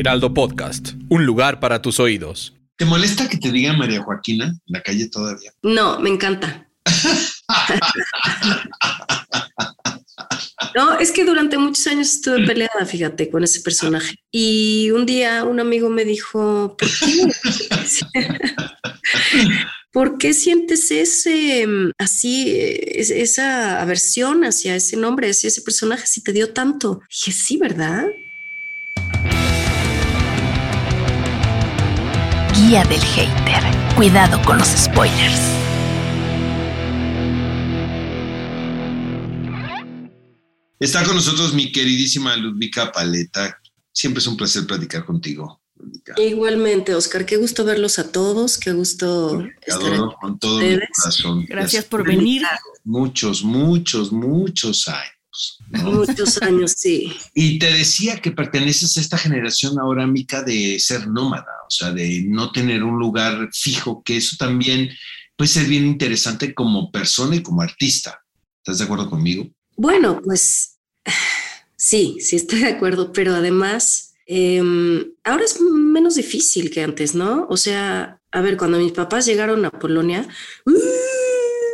Heraldo Podcast, un lugar para tus oídos. ¿Te molesta que te diga María Joaquina en la calle todavía? No, me encanta. No, es que durante muchos años estuve peleada, fíjate, con ese personaje. Y un día un amigo me dijo, ¿por qué? ¿Por qué sientes ese, mm, así, es- esa aversión hacia ese nombre, hacia ese personaje, si te dio tanto? dije, sí, ¿verdad? Guía del hater. Cuidado con los spoilers. Está con nosotros mi queridísima Ludvika Paleta. Siempre es un placer platicar contigo. Ludvika. Igualmente, Oscar, qué gusto verlos a todos, qué gusto Te estar aquí. con todo mi ustedes. corazón. Gracias por venir. Muchos, muchos, muchos años. Muchos años, sí. Y te decía que perteneces a esta generación ahora, Mica, de ser nómada, o sea, de no tener un lugar fijo, que eso también puede ser bien interesante como persona y como artista. ¿Estás de acuerdo conmigo? Bueno, pues sí, sí estoy de acuerdo, pero además em, ahora es menos difícil que antes, ¿no? O sea, a ver, cuando mis papás llegaron a Polonia,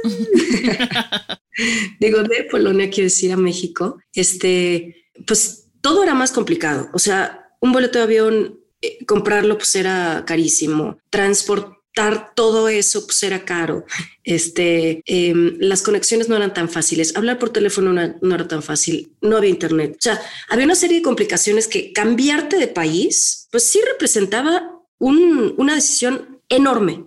digo de Polonia, quiero decir a México, este, pues todo era más complicado. O sea, un boleto de avión, eh, comprarlo pues era carísimo, transportar todo eso pues era caro. Este, em, las conexiones no eran tan fáciles, hablar por teléfono no, era tan fácil, no había internet. O sea, había una serie de complicaciones que cambiarte de país, pues sí representaba un- una decisión enorme.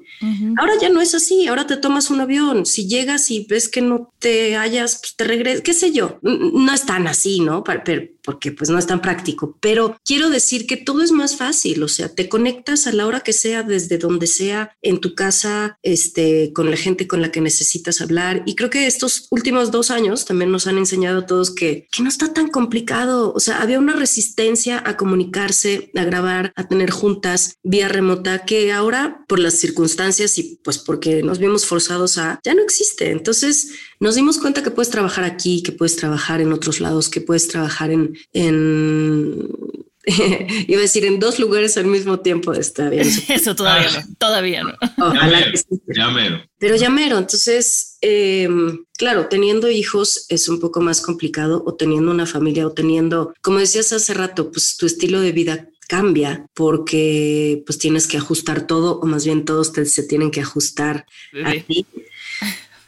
Ahora ya no es así, ahora te tomas un avión, si llegas y ves que no te hallas, pues te regresas, qué sé yo, no es tan así, ¿no? Porque pues no es tan práctico, pero quiero decir que todo es más fácil, o sea, te conectas a la hora que sea, desde donde sea, en tu casa, este, con la gente con la que necesitas hablar. Y creo que estos últimos dos años también nos han enseñado a todos que, que no está tan complicado, o sea, había una resistencia a comunicarse, a grabar, a tener juntas vía remota, que ahora por las circunstancias y pues porque nos vimos forzados a, ya no existe. Entonces nos dimos cuenta que puedes trabajar aquí, que puedes trabajar en otros lados, que puedes trabajar en, en iba a decir en dos lugares al mismo tiempo. Está bien. Eso todavía no, todavía no. Ojalá que sí. Ya mero. Pero ya mero, entonces, eh, claro, teniendo hijos es un poco más complicado o teniendo una familia o teniendo, como decías hace rato, pues tu estilo de vida cambia porque pues tienes que ajustar todo o más bien todos te- se tienen que ajustar a ti.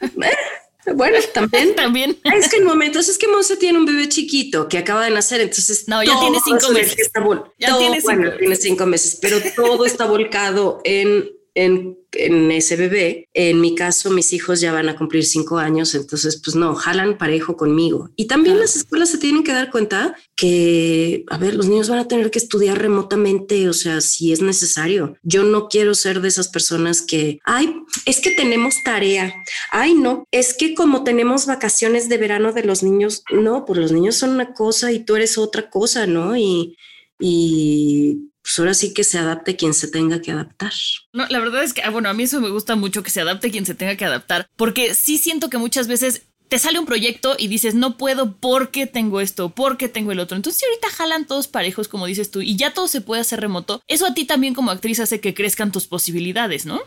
Eh, bueno, también. También. Es que en momentos es que Monse tiene un bebé chiquito que acaba de nacer, entonces No, ya tiene cinco meses. está Ya todo- tiene cinco bueno, tiene cinco meses, pero todo está volcado en, en, en ese bebé. En mi caso, mis hijos ya van a cumplir cinco años, entonces pues no, jalan parejo conmigo. Y también las escuelas se tienen que dar cuenta que, a ver, los niños van a tener que estudiar remotamente, o sea, si es necesario. Yo no quiero ser de esas personas que, ay, es que tenemos tarea. Ay, no, es que como tenemos vacaciones de verano de los niños, no, pues los niños son una cosa y tú eres otra cosa, ¿no? Y, y pues ahora sí que se adapte quien se tenga que adaptar. No, la verdad es que, ah, bueno, a mí eso me gusta mucho que se adapte quien se tenga que adaptar, porque sí siento que muchas veces te sale un proyecto y dices, no puedo porque tengo esto, porque tengo el otro. Entonces, si ahorita jalan todos parejos, como dices tú, y ya todo se puede hacer remoto, eso a ti también como actriz hace que crezcan tus posibilidades, ¿no?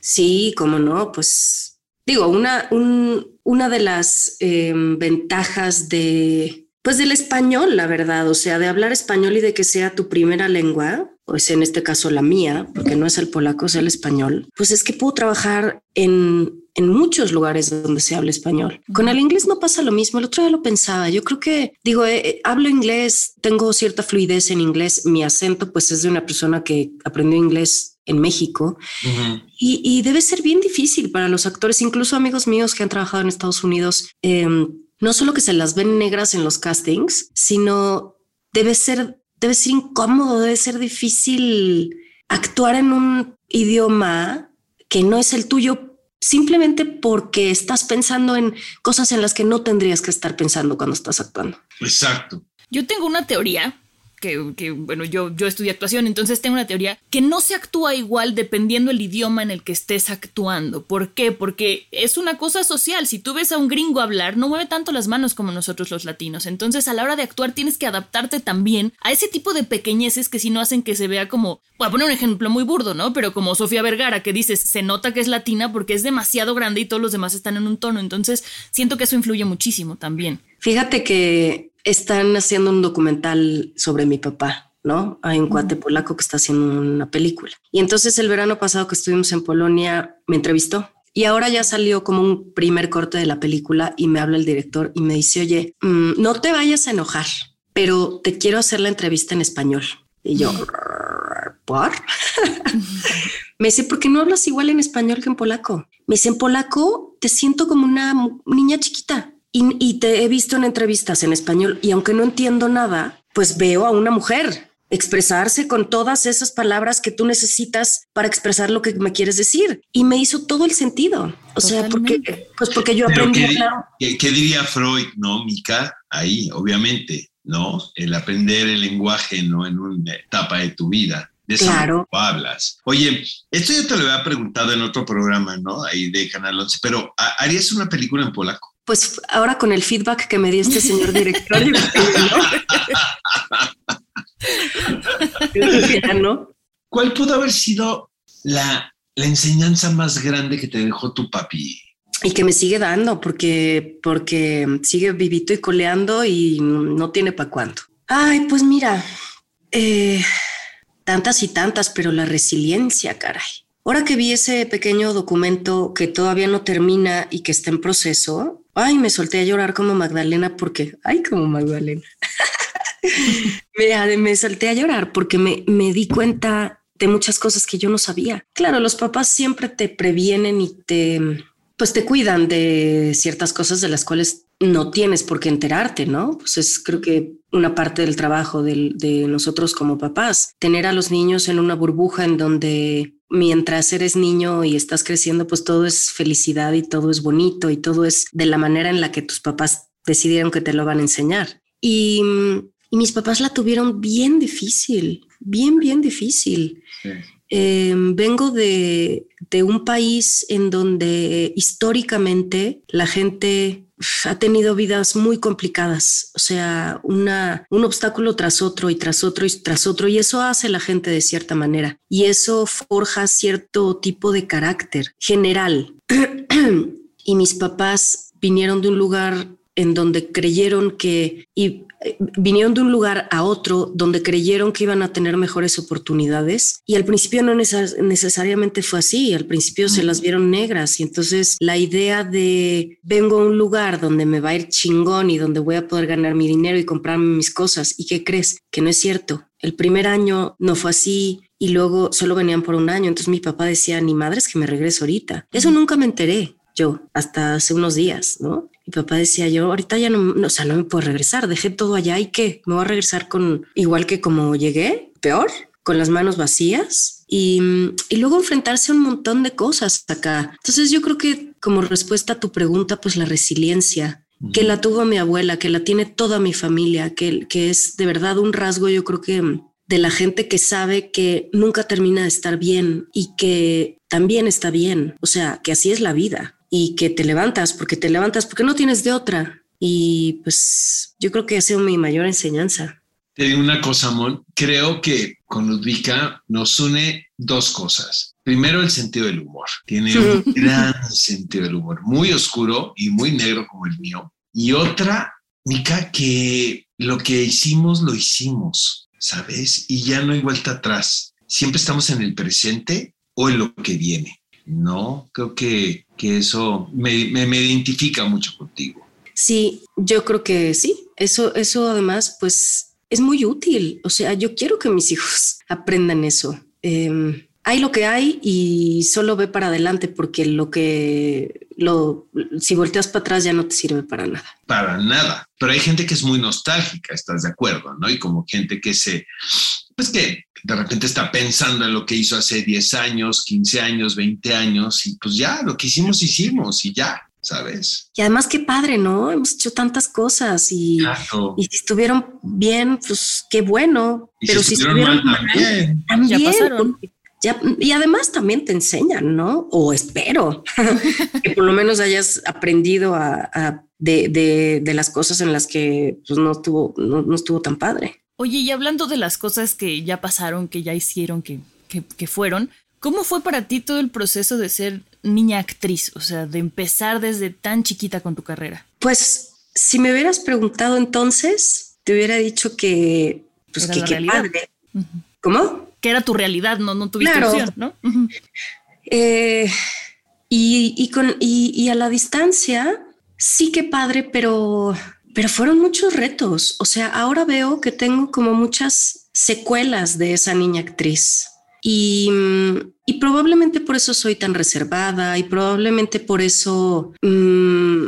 Sí, cómo no, pues digo, una, un- una de las eh, ventajas de, pues del español, la verdad, o sea, de hablar español y de que sea tu primera lengua, pues en este caso la mía, porque no es el polaco, es el español, pues es que puedo trabajar en, en muchos lugares donde se habla español. Con el inglés no pasa lo mismo, el otro día lo pensaba, yo creo que, digo, eh, eh, hablo inglés, tengo cierta fluidez en inglés, mi acento pues es de una persona que aprendió inglés en México. Y, y debe ser bien difícil para los actores, incluso amigos míos que han trabajado en Estados Unidos. eh, no solo que se las ven negras en los castings, sino debe ser, debe ser incómodo, debe ser difícil actuar en un idioma que no es el tuyo simplemente porque estás pensando en cosas en las que no tendrías que estar pensando cuando estás actuando. Exacto. Yo tengo una teoría que, bueno, yo, yo estudié actuación, entonces tengo una teoría que no se actúa igual dependiendo el idioma en el que estés actuando. ¿Por qué? Porque es una cosa social. Si tú ves a un gringo hablar, no mueve tanto las manos como nosotros los latinos. Entonces, a la hora de actuar, tienes que adaptarte también a ese tipo de pequeñeces que si no hacen que se vea como, voy a poner un ejemplo muy burdo, ¿no? Pero como Sofía Vergara, que dices, se nota que es latina porque es demasiado grande y todos los demás están en un tono. Entonces, siento que eso influye muchísimo también. Fíjate que están haciendo un documental sobre mi papá, ¿no? Hay un cuate polaco que está haciendo una película. Y entonces el verano pasado que estuvimos en Polonia me entrevistó. Y ahora ya salió como un primer corte de la película y me habla el director y me dice, oye, mm, no te vayas a enojar, pero te quiero hacer la entrevista en español. Y yo, ¿por? me dice, ¿por qué no hablas igual en español que en polaco? Me dice, en polaco te siento como una niña chiquita. Y, te he visto en entrevistas en español y aunque no entiendo nada, pues veo a una mujer expresarse con todas esas palabras que tú necesitas para expresar lo que me quieres decir. Y me hizo todo el sentido. O sea, porque, pues porque yo aprendí ¿qué, ¿qué, diría Freud, no, Mica? Ahí, obviamente, ¿no? El aprender el lenguaje, ¿no? En una etapa de tu vida. De eso claro. hablas. Oye, esto ya te lo había preguntado en otro programa, ¿no? Ahí de Canal 11, pero ¿harías una película en polaco? Pues ahora con el feedback que me dio este señor director, ¿no? ¿Cuál pudo haber sido la, enseñanza más grande que te dejó tu papi? Y que me sigue dando porque, porque sigue vivito y coleando y no tiene para cuánto. Ay, pues mira, eh, tantas y tantas, pero la resiliencia, caray. Ahora que vi ese pequeño documento que todavía no termina y que está en proceso, ay, me solté a llorar como Magdalena porque, ay, como Magdalena. me, me solté a llorar porque me, me di cuenta de muchas cosas que yo no sabía. Claro, los papás siempre te previenen y te, pues te cuidan de ciertas cosas de las cuales no tienes por qué enterarte, ¿no? Pues es creo que una parte del trabajo de, de nosotros como papás, tener a los niños en una burbuja en donde mientras eres niño y estás creciendo, pues todo es felicidad y todo es bonito y todo es de la manera en la que tus papás decidieron que te lo van a enseñar. Y, mis papás la tuvieron bien difícil, bien, bien difícil. Em, vengo de, un país en donde históricamente la gente ha tenido vidas muy complicadas, o sea, un obstáculo tras otro y tras otro y tras otro, y eso hace la gente de cierta manera, y eso forja cierto tipo de carácter general. y mis papás vinieron de un lugar en donde creyeron que y eh, vinieron de un lugar a otro donde creyeron que iban a tener mejores oportunidades y al principio no necesariamente fue así, al principio se las vieron negras y entonces la idea de vengo a un lugar donde me va a ir chingón y donde voy a poder ganar mi dinero y comprarme mis cosas y qué crees que no es cierto. El primer año no fue así, y luego solo venían por un año. Entonces mi papá decía, ni madre es que me regreso ahorita. Eso nunca me enteré yo hasta hace unos días, ¿no? Mi papá decía yo, ahorita ya no, o sea, no me puedo regresar, dejé todo allá y qué, me voy a regresar con igual que como llegué, peor, con las manos vacías y, y luego enfrentarse a un montón de cosas acá. Entonces yo creo que como respuesta a tu pregunta, pues la resiliencia, que la tuvo mi abuela, que la tiene toda mi familia, que, que es de verdad un rasgo, yo creo que de la gente que sabe que nunca termina de estar bien y que también está bien, o sea, que así es la vida y que te levantas porque te levantas porque no tienes de otra. Y pues yo creo que ha sido mi mayor enseñanza. Te digo una cosa, Mon. Creo que con Ludvika nos une dos cosas. Primero, el sentido del humor. Tiene un gran sentido del humor, muy oscuro y muy negro como el mío. Y otra, Mica, que lo que hicimos, lo hicimos, ¿sabes? Y ya no hay vuelta atrás. Siempre estamos en el presente o en lo que viene. No, creo que, que eso me, me, me, identifica mucho contigo. Sí, yo creo que sí. Eso, eso además, pues es muy útil. O sea, yo quiero que mis hijos aprendan eso. Eh, hay lo que hay y solo ve para adelante porque lo que lo si volteas para atrás ya no te sirve para nada. Para nada. Pero hay gente que es muy nostálgica, ¿estás de acuerdo? ¿No? Y como gente que se, pues que de repente está pensando en lo que hizo hace 10 años, 15 años, 20 años y pues ya, lo que hicimos, hicimos y ya. ¿sabes? Y además qué padre, ¿no? Hemos hecho tantas cosas y, y si estuvieron bien, pues qué bueno. Pero si, estuvieron, mal, también. también. Ya pasaron y además también te enseñan, ¿no? O espero que por lo menos hayas aprendido a, de, las cosas en las que pues, no, estuvo, no, estuvo tan padre. Oye, y hablando de las cosas que ya pasaron, que ya hicieron, que, que, fueron, ¿cómo fue para ti todo el proceso de ser niña actriz? O sea, de empezar desde tan chiquita con tu carrera. Pues si me hubieras preguntado entonces, te hubiera dicho que, pues que qué padre. ¿Cómo? que era tu realidad, no, no tuviste opción, ¿no? Eh, y, con, y, a la distancia, sí que padre, pero, pero fueron muchos retos. O sea, ahora veo que tengo como muchas secuelas de esa niña actriz. Y, probablemente por eso soy tan reservada y probablemente por eso mm,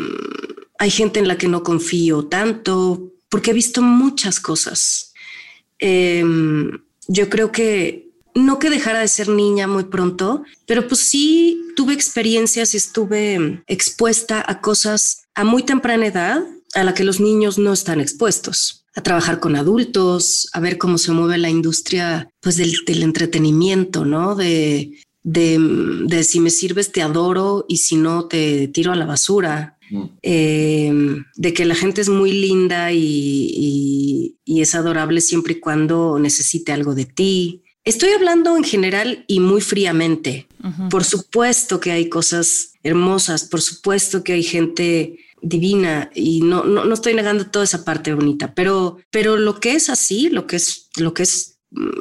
hay gente en la que no confío tanto, porque he visto muchas cosas. Em, yo creo que no que dejara de ser niña muy pronto, pero pues sí tuve experiencias y estuve expuesta a cosas a muy temprana edad a la que los niños no están expuestos a trabajar con adultos, a ver cómo se mueve la industria pues del, entretenimiento, ¿no? De, de, si me sirves te adoro y si no te tiro a la basura, mm. eh, de que la gente es muy linda y, es adorable siempre y cuando necesite algo de ti. Estoy hablando en general y muy fríamente. Por supuesto que hay cosas hermosas, por supuesto que hay gente divina y no, no, estoy negando toda esa parte bonita, pero, pero lo que es así, lo que es, lo que es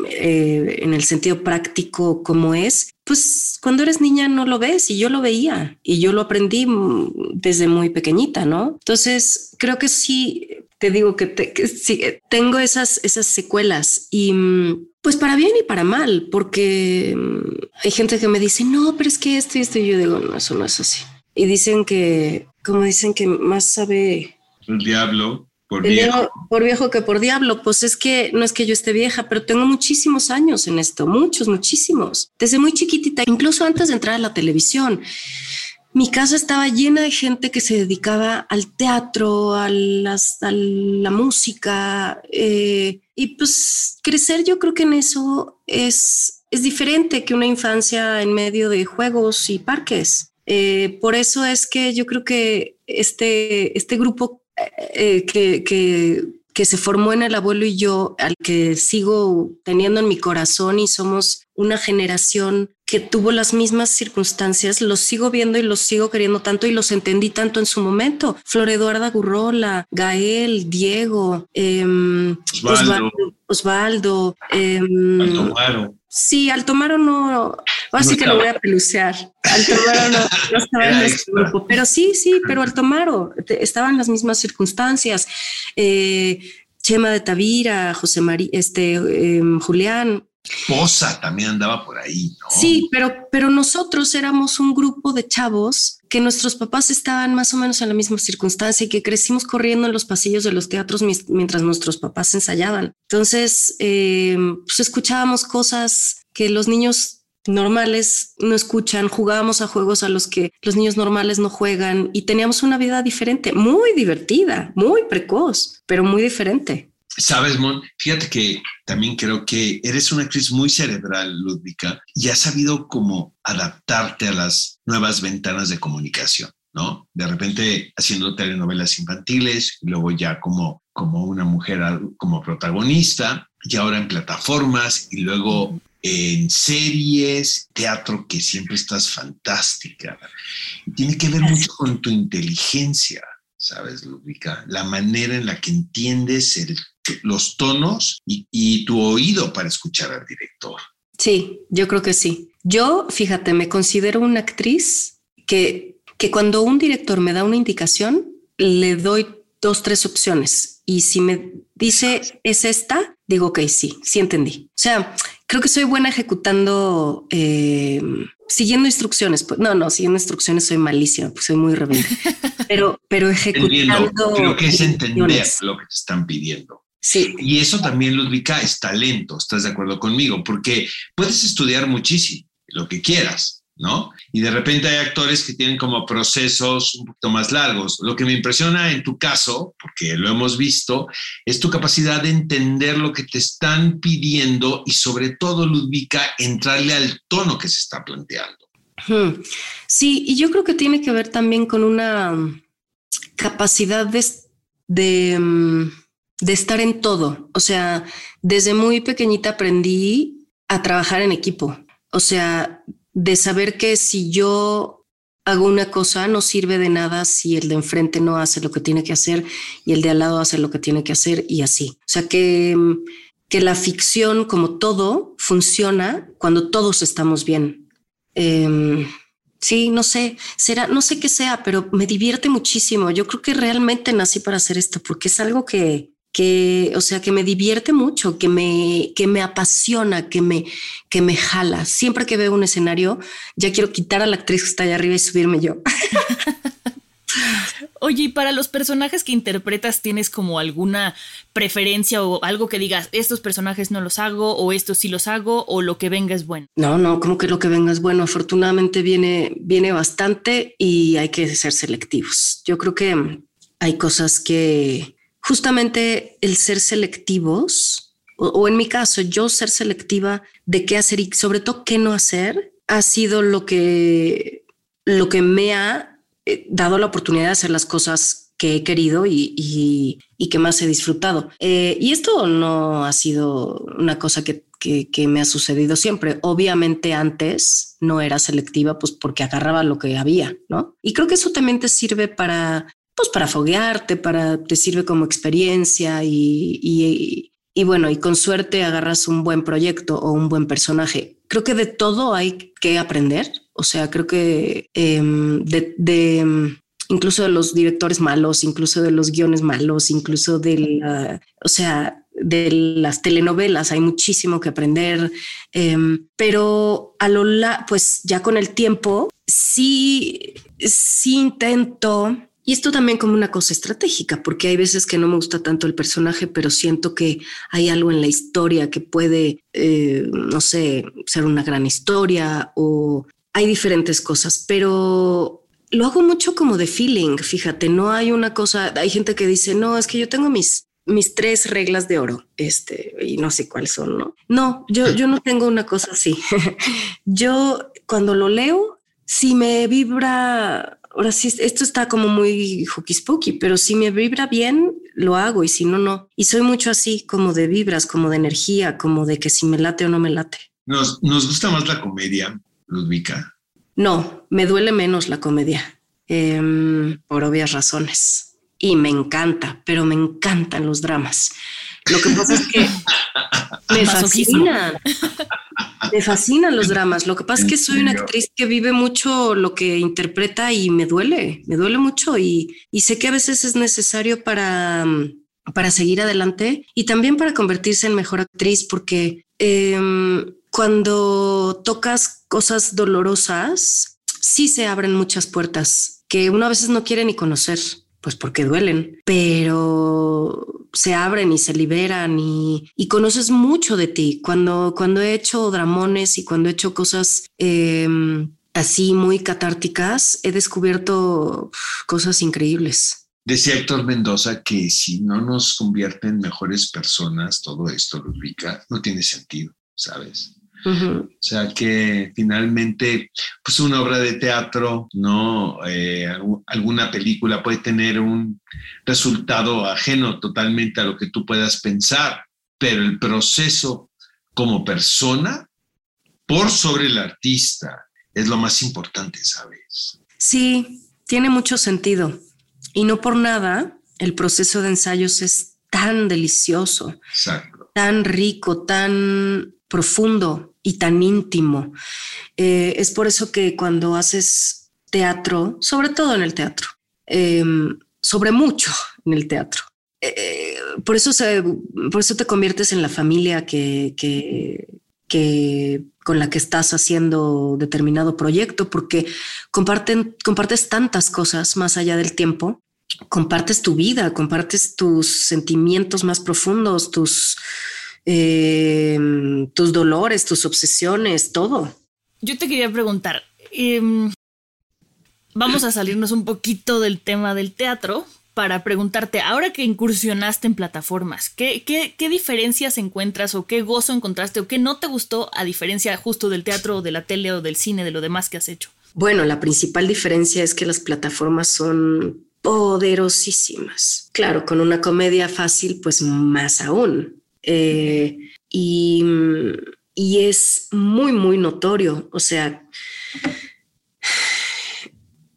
eh, en el sentido práctico como es, pues cuando eres niña no lo ves y yo lo veía y yo lo aprendí desde muy pequeñita, ¿no? Entonces creo que sí, te digo que, tengo esas, esas secuelas y pues para bien y para mal, porque hay gente que me dice, no, pero es que esto y esto y yo digo, no, eso no es así. Y dicen que, como dicen que más sabe el diablo por viejo. por viejo que por diablo, pues es que no es que yo esté vieja, pero tengo muchísimos años en esto, muchos, muchísimos. Desde muy chiquitita, incluso antes de entrar a la televisión. Mi casa estaba llena de gente que se dedicaba al teatro, a, las, a la música. Eh, y pues crecer yo creo que en eso es, es diferente que una infancia en medio de juegos y parques. Eh, por eso es que yo creo que este, este grupo eh, que, que, se formó en el abuelo y yo, al que sigo teniendo en mi corazón y somos una generación que tuvo las mismas circunstancias, los sigo viendo y los sigo queriendo tanto y los entendí tanto en su momento. Flor Eduarda Gurrola, Gael, Diego, em, Osvaldo, Osvaldo, em, Sí, Altomaro no, así que lo voy a pelucear. Altomaro no, no estaba en nuestro grupo, pero sí, sí, pero Altomaro estaba en las mismas circunstancias. Eh, Chema de Tavira, José María, este, em, Julián, Posa también andaba por ahí, ¿no? Sí, pero, pero nosotros éramos un grupo de chavos que nuestros papás estaban más o menos en la misma circunstancia y que crecimos corriendo en los pasillos de los teatros mientras nuestros papás ensayaban. Entonces, eh, pues escuchábamos cosas que los niños normales no escuchan, jugábamos a juegos a los que los niños normales no juegan y teníamos una vida diferente, muy divertida, muy precoz, pero muy diferente. Sabes, Mon, fíjate que también creo que eres una actriz muy cerebral, Ludvika, y has sabido cómo adaptarte a las nuevas ventanas de comunicación, ¿no? De repente haciendo telenovelas infantiles, luego ya como, como una mujer como protagonista, y ahora en plataformas, y luego en series, teatro, que siempre estás fantástica. tiene que ver mucho con tu inteligencia, ¿sabes, Ludvika? La manera en la que entiendes el los tonos y, tu oído para escuchar al director. Sí, yo creo que sí. Yo, fíjate, me considero una actriz que, que cuando un director me da una indicación, le doy dos, tres opciones. Y si me dice es esta, digo que sí, sí entendí. O sea, creo que soy buena ejecutando, eh, siguiendo instrucciones. Pues, no, no, siguiendo instrucciones soy malísima, pues soy muy rebelde. Pero, pero ejecutando. Creo que es entender lo que te están pidiendo. Sí. Y eso también, Ludvika, es talento, ¿estás de acuerdo conmigo? Porque puedes estudiar muchísimo, lo que quieras, ¿no? Y de repente hay actores que tienen como procesos un poquito más largos. Lo que me impresiona en tu caso, porque lo hemos visto, es tu capacidad de entender lo que te están pidiendo y sobre todo, Ludvika, entrarle al tono que se está planteando. Sí, y yo creo que tiene que ver también con una capacidad de, mm, de estar en todo. O sea, desde muy pequeñita aprendí a trabajar en equipo. O sea, de saber que si yo hago una cosa no sirve de nada si el de enfrente no hace lo que tiene que hacer y el de al lado hace lo que tiene que hacer y así. O sea que, que la ficción, como todo, funciona cuando todos estamos bien. Em, sí, no sé, será, no sé qué sea, pero me divierte muchísimo. Yo creo que realmente nací para hacer esto porque es algo que, que, o sea, que me divierte mucho, que me, que me apasiona, que me, que me jala. Siempre que veo un escenario, ya quiero quitar a la actriz que está allá arriba y subirme yo. Oye, y para los personajes que interpretas, ¿tienes como alguna preferencia o algo que digas, estos personajes no los hago o estos sí los hago o lo que venga es bueno? No, no, como que lo que venga es bueno. Afortunadamente viene, viene bastante y hay que ser selectivos. Yo creo que hay cosas que, justamente el ser selectivos, o, en mi caso, yo ser selectiva de qué hacer y sobre todo qué no hacer, ha sido lo que, lo que me ha eh, dado la oportunidad de hacer las cosas que he querido y, que más he disfrutado. Eh, y esto no ha sido una cosa que, que, me ha sucedido siempre. Obviamente antes no era selectiva, pues porque agarraba lo que había, ¿no? Y creo que eso también te sirve para pues para foguearte, para te sirve como experiencia y, y, bueno, y con suerte agarras un buen proyecto o un buen personaje. Creo que de todo hay que aprender. O sea, creo que em, de, incluso de los directores malos, incluso de los guiones malos, incluso de la, o sea, de las telenovelas, hay muchísimo que aprender, em, pero a lo la, pues ya con el tiempo sí, sí intento y esto también como una cosa estratégica, porque hay veces que no me gusta tanto el personaje, pero siento que hay algo en la historia que puede, eh, no sé, ser una gran historia o hay diferentes cosas, pero lo hago mucho como de feeling, fíjate, no hay una cosa, hay gente que dice, no, es que yo tengo mis, mis tres reglas de oro, este, y no sé cuáles son, ¿no? No, yo, yo no tengo una cosa así. yo cuando lo leo, si me vibra ahora sí, esto está como muy hokey spooky, pero si me vibra bien, lo hago y si no, no. Y soy mucho así, como de vibras, como de energía, como de que si me late o no me late. Nos, nos gusta más la comedia, Ludvika. No, me duele menos la comedia, em, por obvias razones. Y me encanta, pero me encantan los dramas. Lo que pasa es que me fascina. Me fascinan los dramas. Lo que pasa es que soy una actriz que vive mucho lo que interpreta y me duele, me duele mucho y, sé que a veces es necesario para, para seguir adelante y también para convertirse en mejor actriz porque em, cuando tocas cosas dolorosas, sí se abren muchas puertas que uno a veces no quiere ni conocer pues porque duelen, pero se abren y se liberan y, conoces mucho de ti. Cuando, cuando he hecho dramones y cuando he hecho cosas em, así muy catárticas, he descubierto cosas increíbles. Decía Héctor Mendoza que si no nos convierte en mejores personas, todo esto, Ludwika, no tiene sentido, ¿sabes? O sea que finalmente, pues una obra de teatro, ¿no? Eh, alguna película puede tener un resultado ajeno totalmente a lo que tú puedas pensar, pero el proceso como persona, por sobre el artista, es lo más importante, ¿sabes? Sí, tiene mucho sentido. Y no por nada, el proceso de ensayos es tan delicioso, tan rico, tan profundo, y tan íntimo. Eh, es por eso que cuando haces teatro, sobre todo en el teatro, em, sobre mucho en el teatro, eh, por, eso se, por eso te conviertes en la familia que, que, que con la que estás haciendo determinado proyecto, porque comparten, compartes tantas cosas más allá del tiempo, compartes tu vida, compartes tus sentimientos más profundos, tus, eh, tus dolores, tus obsesiones, todo. Yo te quería preguntar, em, vamos a salirnos un poquito del tema del teatro, para preguntarte, ahora que incursionaste en plataformas, ¿qué, qué, diferencias encuentras o qué gozo encontraste o qué no te gustó a diferencia justo del teatro, de la tele o del cine, de lo demás que has hecho? Bueno, la principal diferencia es que las plataformas son poderosísimas. Claro, con una comedia fácil, pues más aún. Eh, y, y es muy, muy notorio. O sea,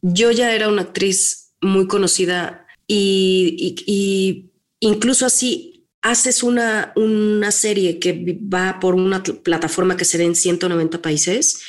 yo ya era una actriz muy conocida y, incluso así haces una, una serie que va por una plataforma que se ve en 190 países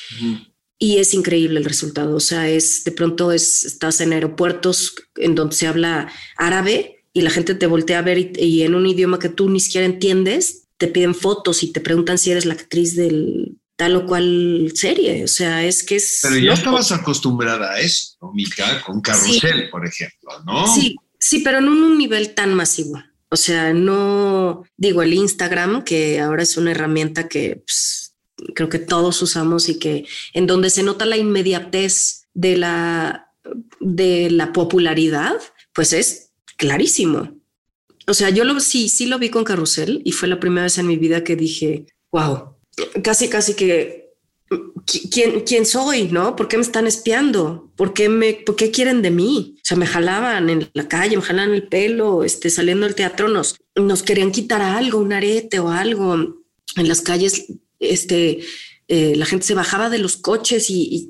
y es increíble el resultado. O sea, es de pronto es, estás en aeropuertos en donde se habla árabe y la gente te voltea a ver y, en un idioma que tú ni siquiera entiendes, te piden fotos y te preguntan si eres la actriz del tal o cual serie. O sea, es que es... Pero ya estabas acostumbrada a eso, ¿no, Mica? Con Carrusel, por ejemplo, ¿no? Sí, Sí, pero no en un nivel tan masivo. O sea, no digo el Instagram, que ahora es una herramienta que pues, creo que todos usamos y que en donde se nota la inmediatez de la, de la popularidad, pues es clarísimo. O sea, yo lo, sí, sí lo vi con Carrusel y fue la primera vez en mi vida que dije, wow, casi, casi que ¿quién, quién soy? ¿No? ¿Por qué me están espiando? ¿Por qué, me, ¿Por qué quieren de mí? O sea, me jalaban en la calle, me jalaban el pelo, este, saliendo del teatro, nos, nos querían quitar algo, un arete o algo. En las calles, este, eh, la gente se bajaba de los coches y,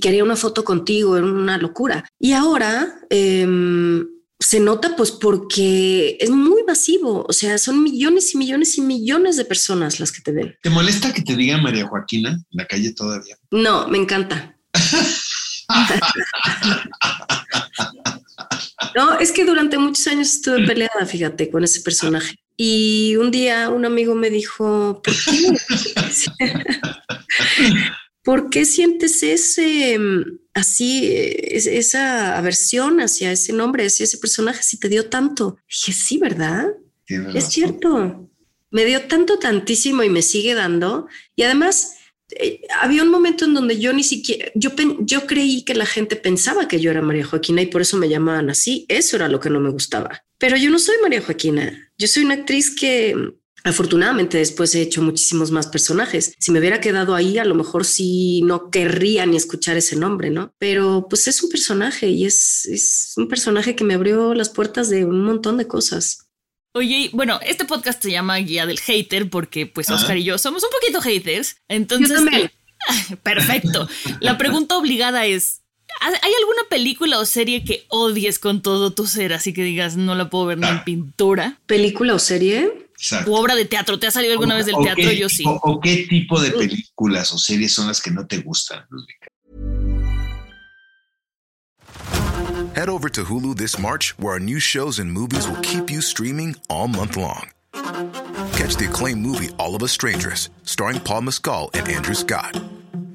quería una foto contigo, era una locura. Y ahora, em, se nota pues porque es muy masivo, o sea, son millones y millones y millones de personas las que te ven. ¿Te molesta que te diga María Joaquina en la calle todavía? No, me encanta. no, es que durante muchos años estuve peleada, fíjate, con ese personaje. Y un día un amigo me dijo, ¿por qué? ¿Por qué sientes ese mm, así, esa aversión hacia ese nombre, hacia ese personaje, si te dio tanto? Dije, sí, ¿verdad? es cierto. Me dio tanto, tantísimo y me sigue dando. Y además, eh, había un momento en donde yo ni siquiera, yo, yo creí que la gente pensaba que yo era María Joaquina y por eso me llamaban así. Eso era lo que no me gustaba. Pero yo no soy María Joaquina. Yo soy una actriz que Afortunadamente después he hecho muchísimos más personajes. Si me hubiera quedado ahí, a lo mejor sí no querría ni escuchar ese nombre, ¿no? Pero pues es un personaje y es, es un personaje que me abrió las puertas de un montón de cosas. Oye, bueno, este podcast se llama Guía del Hater porque pues Oscar y yo somos un poquito haters. Entonces, perfecto. La pregunta obligada es, ¿hay alguna película o serie que odies con todo tu ser? Así que digas, no la puedo ver ni en ah. pintura. ¿Película o serie? Exacto. obra de teatro. ¿Te ha salido alguna vez del teatro? Yo sí. O, qué tipo de mm. películas o series son las que no te gustan, Head over to Hulu this March, where our new shows and movies will keep you streaming all month long. Catch the acclaimed movie All of Us Strangers, starring Paul Mescal and Andrew Scott.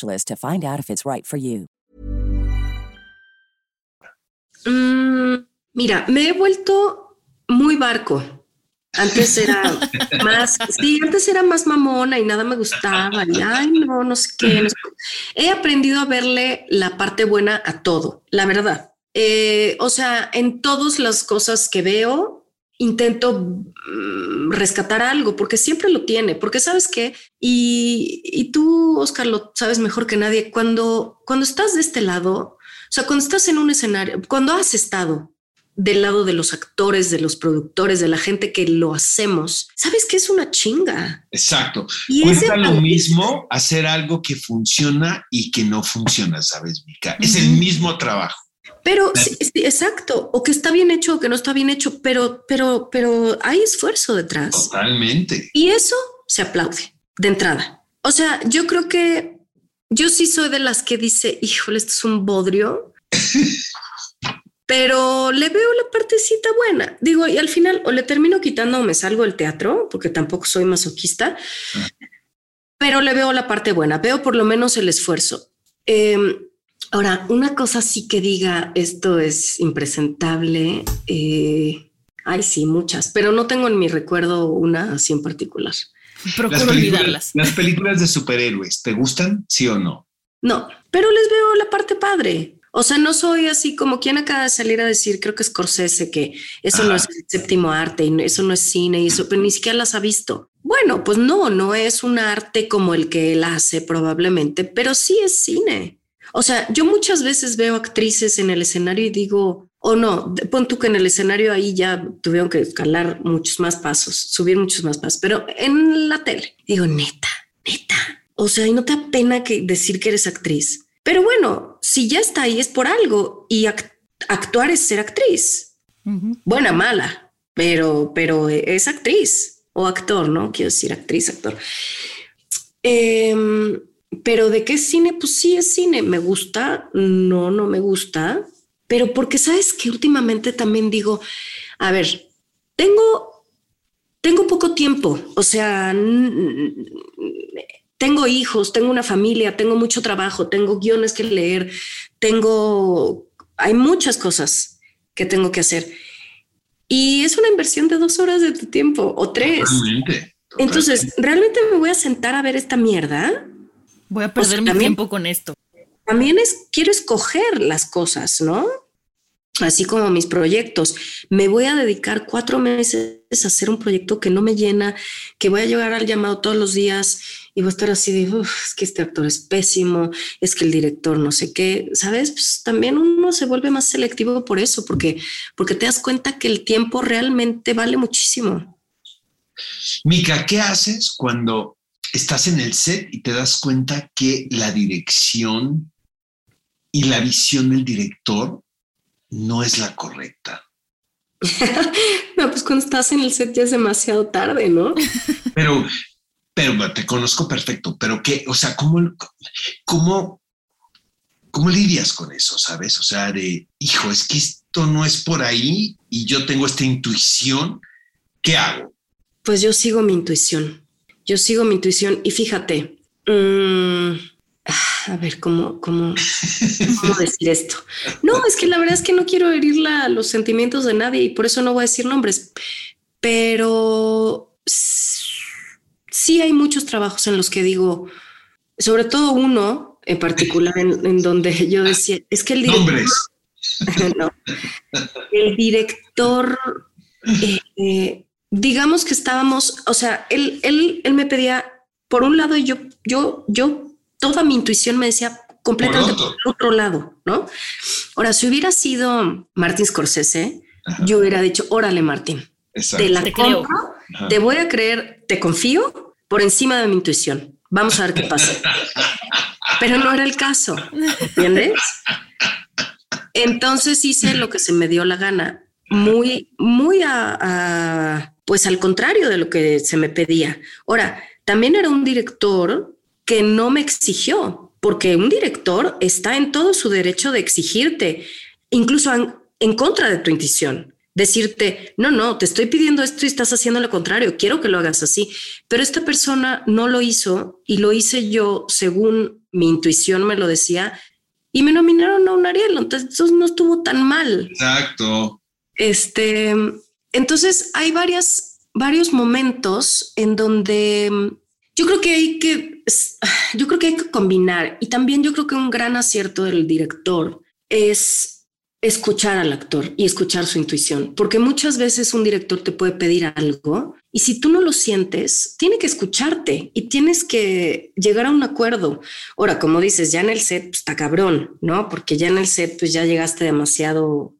to find out if it's right for you. Mm, mira, me he vuelto muy barco. Antes era más, sí, antes era más mamona y nada me gustaba. Y ay, no, no sé qué. no sé. He aprendido a verle la parte buena a todo, la verdad. Eh, o sea, en todas las cosas que veo, intento mm, rescatar algo, porque siempre lo tiene, porque sabes qué, y, y tú, Oscar, lo sabes mejor que nadie, cuando, cuando estás de este lado, o sea, cuando estás en un escenario, cuando has estado del lado de los actores, de los productores, de la gente que lo hacemos, sabes que es una chinga. Exacto. Y Cuesta lo mismo hacer algo que funciona y que no funciona, ¿sabes, Mica? Es el mismo trabajo. Pero sí, sí, exacto, o que está bien hecho o que no está bien hecho, pero, pero, pero hay esfuerzo detrás. Totalmente. Y eso se aplaude de entrada. O sea, yo creo que yo sí soy de las que dice, híjole, esto es un bodrio, pero le veo la partecita buena. Digo, y al final o le termino quitando o me salgo del teatro, porque tampoco soy masoquista, pero le veo la parte buena, veo por lo menos el esfuerzo. Eh, ahora, una cosa sí que diga, esto es impresentable. eh, ay, sí, muchas, pero no tengo en mi recuerdo una así en particular. Procuro Las películas, olvidarlas. las películas de superhéroes, ¿te gustan? ¿Sí o no? No, pero les veo la parte padre. O sea, no soy así como quien acaba de salir a decir, creo que es Scorsese, que eso no es el séptimo arte y eso no es cine y eso, pero ni siquiera las ha visto. Bueno, pues no, no es un arte como el que él hace probablemente, pero sí es cine. O sea, yo muchas veces veo actrices en el escenario y digo, o no, de- pon tú que en el escenario ahí ya tuvieron que escalar muchos más pasos, subir muchos más pasos, pero en la tele, digo, neta, neta. O sea, y no te da pena que decir que eres actriz. Pero bueno, si ya está ahí es por algo y ac- actuar es ser actriz. Buena, mala, pero, pero es actriz o actor, ¿no? Quiero decir actriz, actor. Em, pero de qué es cine, pues sí es cine. Me gusta, no, no me gusta, pero porque sabes que últimamente también digo, a ver, tengo, tengo poco tiempo, o sea, tengo hijos, tengo una familia, tengo mucho trabajo, tengo guiones que leer, tengo, hay muchas cosas que tengo que hacer. Y es una inversión de dos horas de tu tiempo o tres. Totalmente. Entonces, ¿realmente me voy a sentar a ver esta mierda? Voy a perder mi también- tiempo con esto. También es, quiero escoger las cosas, ¿no? Así como mis proyectos. Me voy a dedicar cuatro meses a hacer un proyecto que no me llena, que voy a llegar al llamado todos los días y voy a estar así de, "Uf, es que este actor es pésimo, es que el director no sé qué, ¿sabes? Pues también uno se vuelve más selectivo por eso, porque, porque te das cuenta que el tiempo realmente vale muchísimo. Mica, ¿qué haces cuando estás en el set y te das cuenta que la dirección y la visión del director no es la correcta? No, pues cuando estás en el set ya es demasiado tarde, ¿no? Pero, pero te conozco perfecto, pero qué, o sea, ¿cómo, cómo, cómo lidias con eso, sabes? O sea, de, hijo, es que esto no es por ahí y yo tengo esta intuición, ¿qué hago? Pues yo sigo mi intuición. Yo sigo mi intuición y fíjate, mm, ah, a ver cómo, cómo, cómo decir esto. No, es que la verdad es que no quiero herir la- los sentimientos de nadie y por eso no voy a decir nombres, pero sí hay muchos trabajos en los que digo, sobre todo uno en particular, en, en donde yo decía, es que el director, Nombres. no. el director, eh, eh, digamos que estábamos, o sea, él, él, él me pedía, por un lado, y yo, yo, yo, toda mi intuición me decía completamente Por por, otro. lado, ¿no? Ahora, si hubiera sido Martín Scorsese, yo hubiera dicho, órale, Martín, Exacto. te la Te creo. compro, Ajá. te voy a creer, te confío por encima de mi intuición. Vamos a ver qué pasa. pero no era el caso, ¿entiendes? Entonces hice lo que se me dio la gana, muy, muy a, pues al contrario de lo que se me pedía. Ahora, también era un director que no me exigió, porque un director está en todo su derecho de exigirte, incluso en contra de tu intuición decirte, no, no, te estoy pidiendo esto y estás haciendo lo contrario, quiero que lo hagas así. Pero esta persona no lo hizo y lo hice yo según mi intuición me lo decía y me nominaron a un Ariel, entonces no estuvo tan mal. Exacto. Este, entonces hay varias, varios momentos en donde yo creo que hay que, yo creo que hay que combinar y también yo creo que un gran acierto del director es escuchar al actor y escuchar su intuición, porque muchas veces un director te puede pedir algo y si tú no lo sientes, tiene que escucharte y tienes que llegar a un acuerdo. Ahora, como dices, ya en el set pues, está cabrón, ¿no? Porque ya en el set pues ya llegaste demasiado,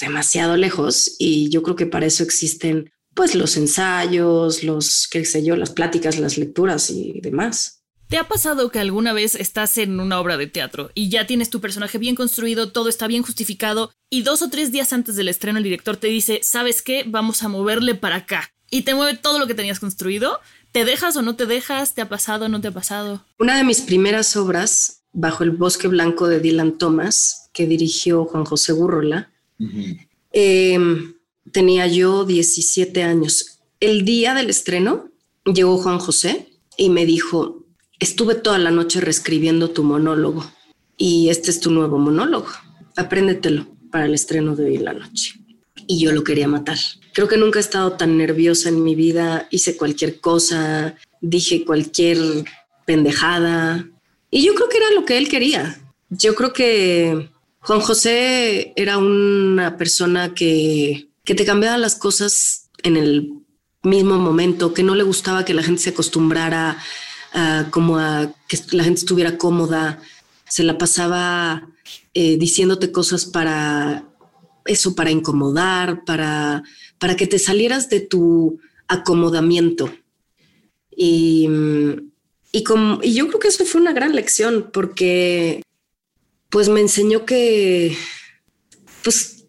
demasiado lejos y yo creo que para eso existen pues los ensayos, los, qué sé yo, las pláticas, las lecturas y demás. ¿Te ha pasado que alguna vez estás en una obra de teatro y ya tienes tu personaje bien construido, todo está bien justificado y dos o tres días antes del estreno el director te dice, ¿sabes qué? Vamos a moverle para acá y te mueve todo lo que tenías construido? ¿Te dejas o no te dejas? ¿Te ha pasado o no te ha pasado? Una de mis primeras obras, Bajo el Bosque Blanco de Dylan Thomas, que dirigió Juan José Gurrola, em, tenía yo 17 años. El día del estreno llegó Juan José y me dijo, Estuve toda la noche reescribiendo tu monólogo y este es tu nuevo monólogo. Apréndetelo para el estreno de hoy en la noche. Y yo lo quería matar. Creo que nunca he estado tan nerviosa en mi vida. Hice cualquier cosa, dije cualquier pendejada. Y yo creo que era lo que él quería. Yo creo que Juan José era una persona que, que te cambiaba las cosas en el mismo momento, que no le gustaba que la gente se acostumbrara como a que la gente estuviera cómoda, se la pasaba eh, diciéndote cosas para eso, para incomodar, para, para que te salieras de tu acomodamiento. Y, y, y yo creo que eso fue una gran lección porque pues me enseñó que pues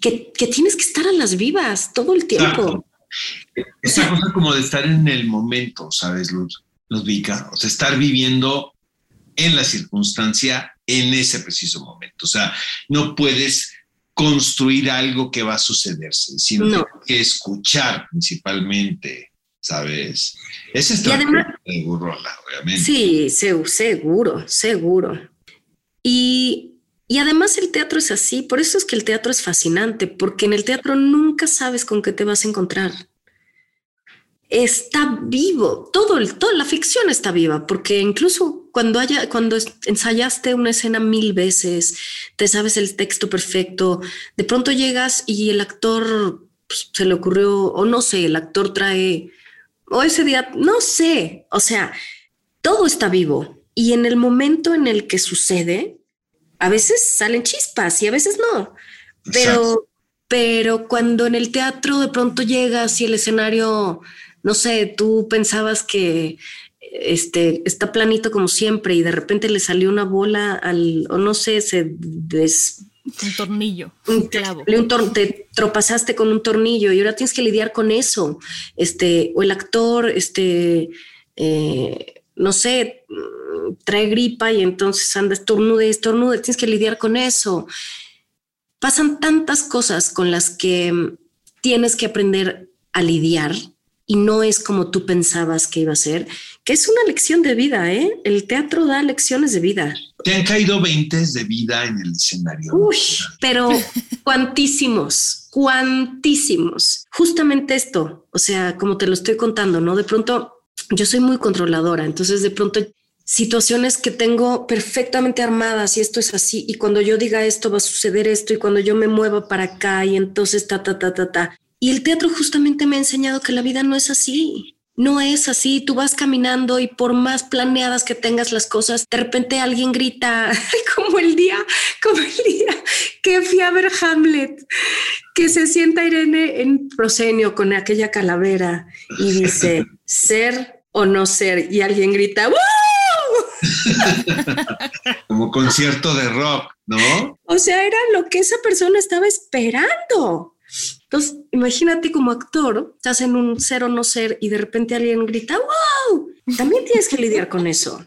que, que, tienes que estar a las vivas todo el tiempo. Esa cosa como de estar en el momento, ¿sabes, Luz? los o sea, estar viviendo en la circunstancia en ese preciso momento. O sea, no puedes construir algo que va a sucederse, sino que escuchar principalmente, ¿sabes? Ese es de Burrola, obviamente. Sí, seguro, seguro. Y, y además el teatro es así, por eso es que el teatro es fascinante, porque en el teatro nunca sabes con qué te vas a encontrar está vivo, todo el, toda la ficción está viva, porque incluso cuando haya, cuando ensayaste una escena mil veces, te sabes el texto perfecto, de pronto llegas y el actor pues, se le ocurrió, o no sé, el actor trae, o ese día, no sé, o sea, todo está vivo. Y en el momento en el que sucede, a veces salen chispas y a veces no. Pero, pero cuando en el teatro de pronto llegas y el escenario no sé, tú pensabas que este, está planito como siempre y de repente le salió una bola al, o no sé, se des... Un tornillo, un clavo. Un te tropazaste con un tornillo y ahora tienes que lidiar con eso. Este, o el actor, este, eh, no sé, trae gripa y entonces anda estornude, estornude, tienes que lidiar con eso. Pasan tantas cosas con las que tienes que aprender a lidiar y no es como tú pensabas que iba a ser, que es una lección de vida, ¿eh? El teatro da lecciones de vida. Te han caído veintes de vida en el escenario. Uy, pero cuantísimos, cuantísimos. Justamente esto, o sea, como te lo estoy contando, ¿no? De pronto yo soy muy controladora, entonces de pronto situaciones que tengo perfectamente armadas y esto es así y cuando yo diga esto va a suceder esto y cuando yo me mueva para acá y entonces ta ta ta ta ta y el teatro justamente me ha enseñado que la vida no es así. No es así, tú vas caminando y por más planeadas que tengas las cosas, de repente alguien grita, como el día, como el día que fui a ver Hamlet, que se sienta Irene en proscenio con aquella calavera y dice, ser o no ser, y alguien grita, Como concierto de rock, ¿no? O sea, era lo que esa persona estaba esperando. Entonces, imagínate como actor, estás en un ser o no ser y de repente alguien grita, wow, también tienes que lidiar con eso.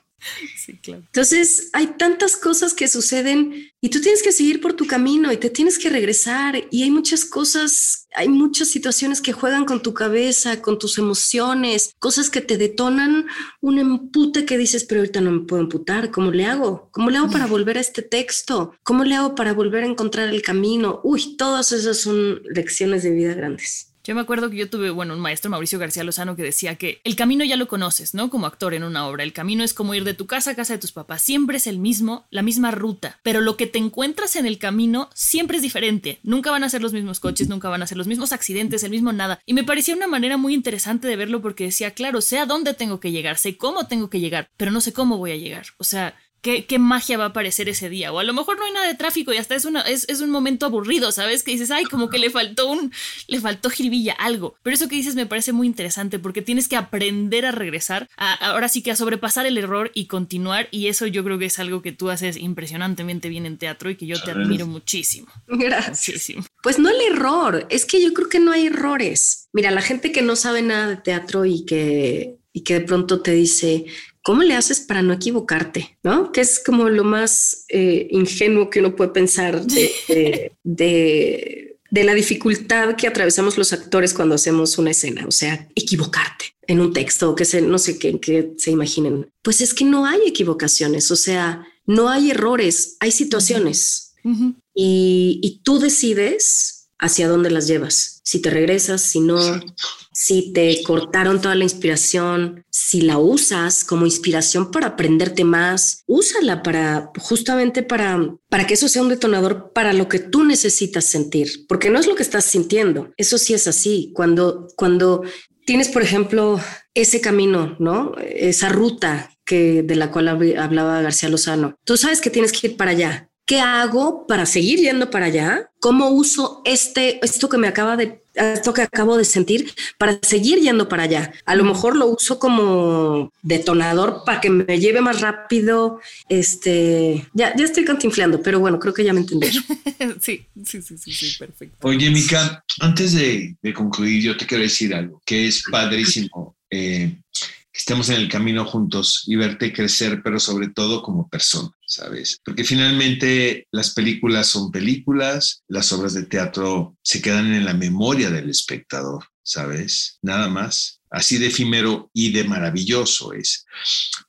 Sí, claro. Entonces, hay tantas cosas que suceden y tú tienes que seguir por tu camino y te tienes que regresar y hay muchas cosas, hay muchas situaciones que juegan con tu cabeza, con tus emociones, cosas que te detonan un empute que dices, pero ahorita no me puedo emputar, ¿cómo le hago? ¿Cómo le hago para volver a este texto? ¿Cómo le hago para volver a encontrar el camino? Uy, todas esas son lecciones de vida grandes. Yo me acuerdo que yo tuve, bueno, un maestro, Mauricio García Lozano, que decía que el camino ya lo conoces, ¿no? Como actor en una obra. El camino es como ir de tu casa a casa de tus papás. Siempre es el mismo, la misma ruta. Pero lo que te encuentras en el camino siempre es diferente. Nunca van a ser los mismos coches, nunca van a ser los mismos accidentes, el mismo nada. Y me parecía una manera muy interesante de verlo porque decía, claro, sé a dónde tengo que llegar, sé cómo tengo que llegar, pero no sé cómo voy a llegar. O sea, ¿Qué, magia va a aparecer ese día. O a lo mejor no hay nada de tráfico y hasta es, una, es, un momento aburrido, ¿sabes? Que dices, ay, como que le faltó un, le faltó jiribilla, algo. Pero eso que dices me parece muy interesante porque tienes que aprender a regresar, ahora sí que a sobrepasar el error y continuar. Y eso yo creo que es algo que tú haces impresionantemente bien en teatro y que yo te admiro muchísimo. Gracias. Pues no el error, es que yo creo que no hay errores. Mira, la gente que no sabe nada de teatro y que y que de pronto te dice, ¿cómo le haces para no equivocarte? ¿No? Que es como lo más eh, ingenuo que uno puede pensar de, de, la dificultad que atravesamos los actores cuando hacemos una escena, o sea, equivocarte en un texto o que se, no sé qué, se imaginen. Pues es que no hay equivocaciones, o sea, no hay errores, hay situaciones. y, y tú decides hacia dónde las llevas. Si te regresas, si no, si te cortaron toda la inspiración, si la usas como inspiración para aprenderte más, úsala para justamente para, para que eso sea un detonador para lo que tú necesitas sentir, porque no es lo que estás sintiendo. Eso sí es así. Cuando, cuando tienes, por ejemplo, ese camino, ¿no? Esa ruta que de la cual hablaba García Lozano. Tú sabes que tienes que ir para allá. ¿Qué hago para seguir yendo para allá? ¿Cómo uso este, esto que me acaba de esto que acabo de sentir para seguir yendo para allá. A lo mejor lo uso como detonador para que me lleve más rápido. Este, ya, ya estoy cantinfleando, pero bueno, creo que ya me entendieron. sí, sí, sí, sí, perfecto. Oye, Mica, antes de, concluir, yo te quiero decir algo que es padrísimo. Eh, que estemos en el camino juntos y verte crecer, pero sobre todo como persona, ¿sabes? Porque finalmente las películas son películas, las obras de teatro se quedan en la memoria del espectador, ¿sabes? Nada más. Así de efímero y de maravilloso es.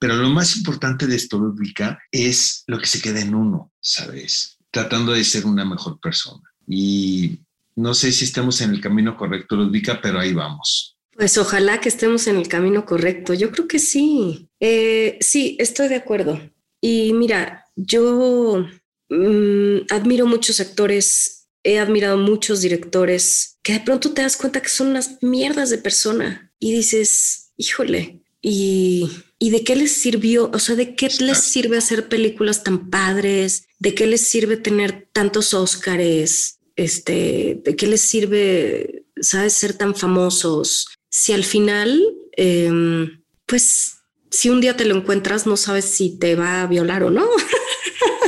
Pero lo más importante de esto, Ludwika, es lo que se queda en uno, ¿sabes? Tratando de ser una mejor persona. Y no sé si estamos en el camino correcto, Ludwika, pero ahí vamos. Pues ojalá que estemos en el camino correcto. Yo creo que sí. Eh, sí, estoy de acuerdo. Y mira, yo mm, admiro muchos actores, he admirado muchos directores que de pronto te das cuenta que son unas mierdas de persona y dices, híjole, ¿y, ¿y de qué les sirvió? O sea, ¿de qué les sirve hacer películas tan padres? ¿De qué les sirve tener tantos Óscares? Este, ¿De qué les sirve, sabes, ser tan famosos? Si al final, em, pues, si un día te lo encuentras, no sabes si te va a violar o no.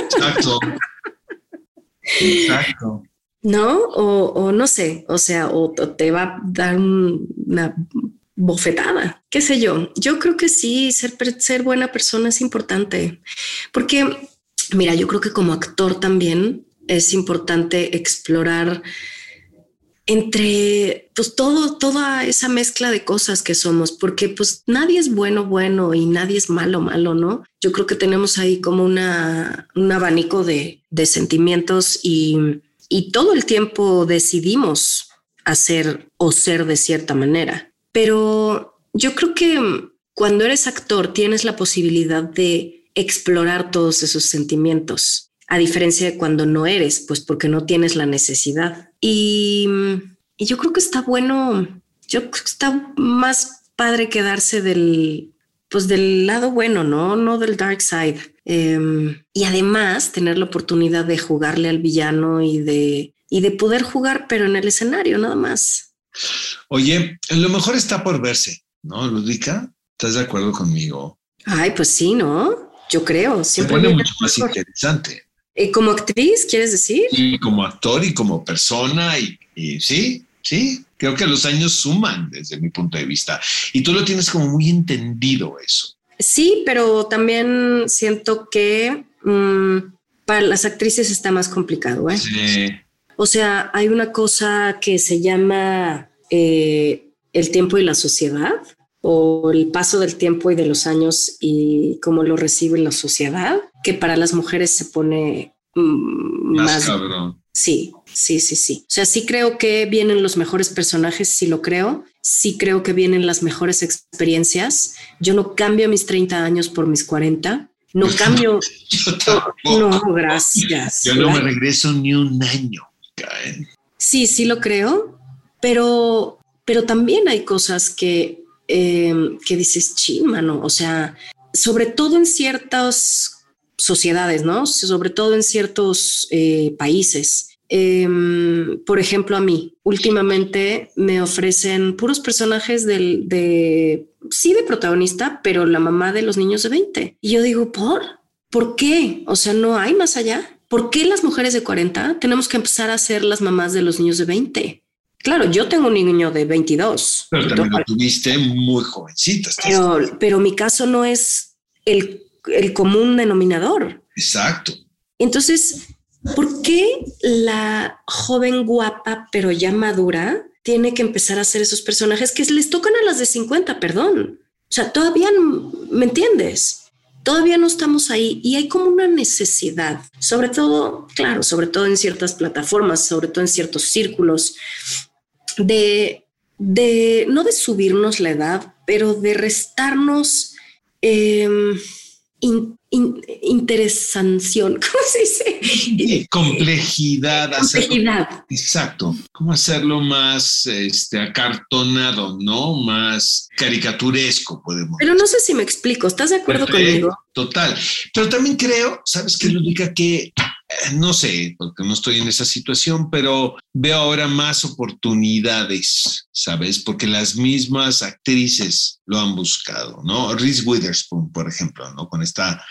Exacto. Exacto. ¿No? O, no sé, o sea, o, te va a dar una bofetada, qué sé yo. Yo creo que sí, ser, ser buena persona es importante, porque, mira, yo creo que como actor también es importante explorar entre pues todo, toda esa mezcla de cosas que somos, porque pues nadie es bueno, bueno y nadie es malo, malo, ¿no? Yo creo que tenemos ahí como una, un abanico de, de sentimientos y, y todo el tiempo decidimos hacer o ser de cierta manera. Pero yo creo que cuando eres actor tienes la posibilidad de explorar todos esos sentimientos a diferencia de cuando no eres, pues porque no tienes la necesidad. Y, yo creo que está bueno, yo creo que está más padre quedarse del, pues del lado bueno, ¿no? No del dark side. Em, y además tener la oportunidad de jugarle al villano y de, y de poder jugar, pero en el escenario, nada más. Oye, lo mejor está por verse, ¿no, Ludica? ¿Estás de acuerdo conmigo? Ay, pues sí, ¿no? yo creo. Se Siempre pone viene mucho más interesante. Eh, como actriz, ¿quieres decir? Y como actor y como persona, y, y sí, sí, creo que los años suman desde mi punto de vista. Y tú lo tienes como muy entendido eso. Sí, pero también siento que mm, para las actrices está más complicado, ¿eh? Sí. O sea, hay una cosa que se llama eh, el tiempo y la sociedad, o el paso del tiempo y de los años y cómo lo recibe la sociedad, que para las mujeres se pone mm, Más, más... cabrón. Sí, sí, sí, sí. O sea, sí creo que vienen los mejores personajes, sí lo creo. Sí creo que vienen las mejores experiencias. Yo no cambio mis 30 años por mis 40. No cambio. Tampoco. No, gracias. Yo no me regreso ni un año. Sí, sí lo creo, pero, pero también hay cosas que, eh, que dices, chin, mano, o sea, sobre todo en ciertas sociedades, ¿no? Sobre todo en ciertos eh, países. Em, por ejemplo, a mí, últimamente me ofrecen puros personajes del, de, sí, de protagonista, pero la mamá de los niños de 20. Y yo digo, ¿por? ¿Por qué? O sea, no hay más allá. ¿Por qué las mujeres de 40 tenemos que empezar a ser las mamás de los niños de 20? Claro, yo tengo un niño de 22. Pero también lo tuviste muy jovencita. Pero, pero mi caso no es el, el común denominador. Exacto. Entonces, ¿por qué la joven guapa, pero ya madura, tiene que empezar a hacer esos personajes que les tocan a las de 50, perdón? O sea, todavía, no- ¿me entiendes? Todavía no estamos ahí y hay como una necesidad, sobre todo, claro, sobre todo en ciertas plataformas, sobre todo en ciertos círculos, de, de no de subirnos la edad, pero de restarnos em, in- in- interesanción, ¿cómo se dice? Complejidad. hacerlo- Complejidad. Exacto. ¿Cómo hacerlo más este, acartonado, no? Más caricaturesco, podemos Pero no sé si me explico, ¿estás de acuerdo Perfecto, conmigo? Total. Pero también creo, ¿sabes qué, Ludwika? Que no sé, porque no estoy en esa situación, pero veo ahora más oportunidades, ¿sabes? Porque las mismas actrices lo han buscado, ¿no? Reese Witherspoon, por ejemplo, ¿no? Con esta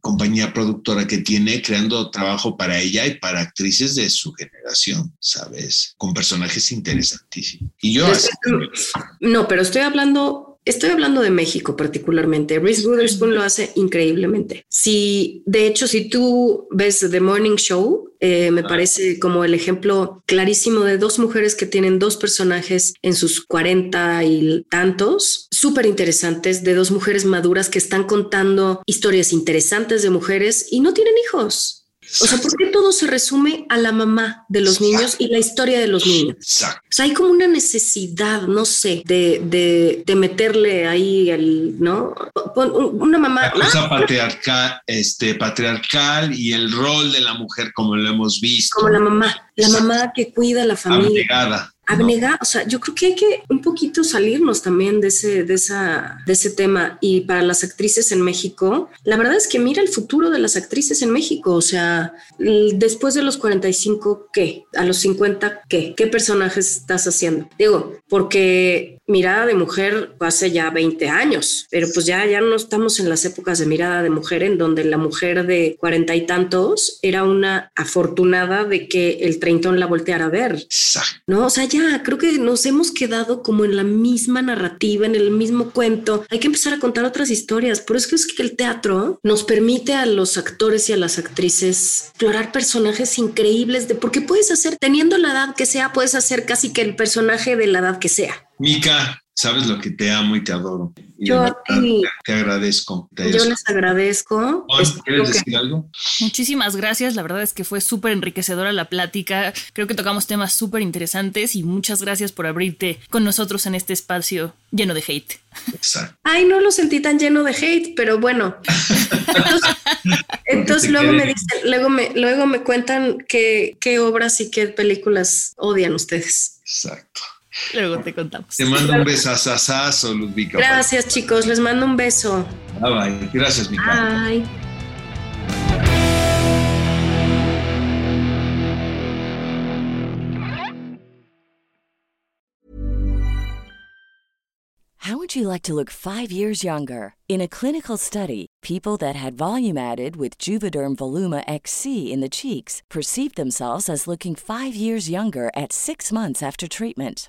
compañía productora que tiene, creando trabajo para ella y para actrices de su generación, ¿sabes? Con personajes interesantísimos. Y yo Pero así No, pero estoy hablando, estoy hablando de México particularmente. Reese Witherspoon lo hace increíblemente. Si, de hecho, si tú ves The Morning Show, eh, me parece como el ejemplo clarísimo de dos mujeres que tienen dos personajes en sus 40 y tantos, súper interesantes, de dos mujeres maduras que están contando historias interesantes de mujeres y no tienen hijos. O sea, ¿por qué todo se resume a la mamá de los niños y la historia de los niños? Exacto. O sea, hay como una necesidad, no sé, de, de, de meterle ahí el, ¿no? Una mamá. La cosa ah, patriarcal, este, patriarcal y el rol de la mujer como lo hemos visto. como la mamá, la mamá que cuida a la familia. abnegada. Abnegar, o sea, yo creo que hay que un poquito salirnos también de ese, de esa, de ese tema. Y para las actrices en México, la verdad es que mira el futuro de las actrices en México. O sea, después de los 45, ¿qué? A los 50, ¿qué? ¿Qué personajes estás haciendo? Digo, porque mirada de mujer hace ya 20 años, pero pues ya, ya no estamos en las épocas de mirada de mujer en donde la mujer de cuarenta y tantos era una afortunada de que el treintón la volteara a ver. Exacto. No, o sea, ya creo que nos hemos quedado como en la misma narrativa, en el mismo cuento. Hay que empezar a contar otras historias. Por eso es que el teatro nos permite a los actores y a las actrices explorar personajes increíbles de porque puedes hacer, teniendo la edad que sea, puedes hacer casi que el personaje de la edad que sea. Mica, sabes lo que te amo y te adoro. Y Yo a ti. Te agradezco. Te Yo les agradezco. Juan, ¿Quieres que- decir algo? Muchísimas gracias, la verdad es que fue súper enriquecedora la plática, creo que tocamos temas súper interesantes y muchas gracias por abrirte con nosotros en este espacio lleno de hate. Exacto. Ay, no lo sentí tan lleno de hate, pero bueno. Entonces, luego me dicen, luego me, luego me cuentan qué, qué obras y qué películas odian ustedes. Exacto. Luego te contamos. Te mando un besazazazo, Ludvika. Gracias, chicos. Les mando un beso. Bye bye. Gracias, Mica. Bye. How would would you like to look five years younger? In a clinical study, people that had volume added with Juvederm Voluma XC in the cheeks perceived themselves as looking five years younger at six months after treatment.